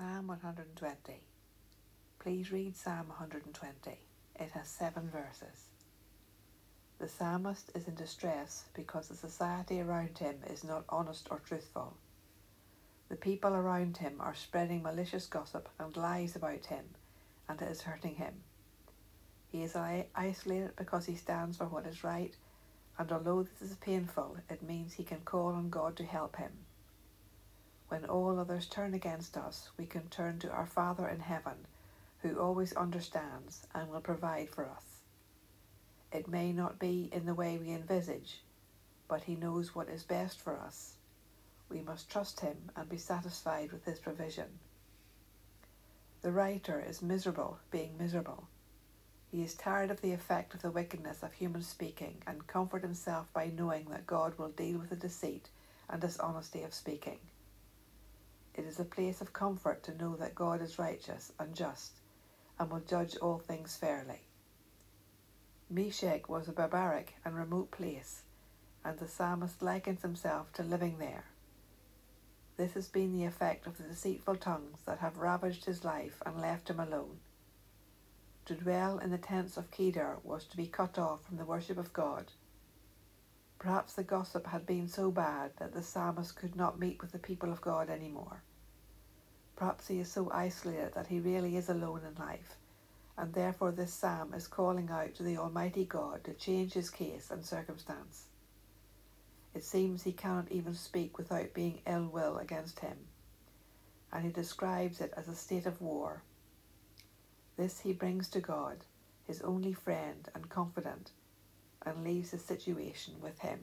Psalm 120. Please read Psalm 120. It has seven verses. The psalmist is in distress because the society around him is not honest or truthful. The people around him are spreading malicious gossip and lies about him, and it is hurting him. He is isolated because he stands for what is right, and although this is painful, it means he can call on God to help him. When all others turn against us, we can turn to our Father in heaven, who always understands and will provide for us. It may not be in the way we envisage, but He knows what is best for us. We must trust Him and be satisfied with His provision. The writer is miserable being miserable. He is tired of the effect of the wickedness of human speaking and comfort himself by knowing that God will deal with the deceit and dishonesty of speaking. It is a place of comfort to know that God is righteous and just and will judge all things fairly. Meshech was a barbaric and remote place, and the psalmist likens himself to living there. This has been the effect of the deceitful tongues that have ravaged his life and left him alone. To dwell in the tents of Kedar was to be cut off from the worship of God. Perhaps the gossip had been so bad that the psalmist could not meet with the people of God any more. Perhaps he is so isolated that he really is alone in life, and therefore this psalm is calling out to the Almighty God to change his case and circumstance. It seems he cannot even speak without being ill will against him, and he describes it as a state of war. This he brings to God, his only friend and confidant, and leaves the situation with him.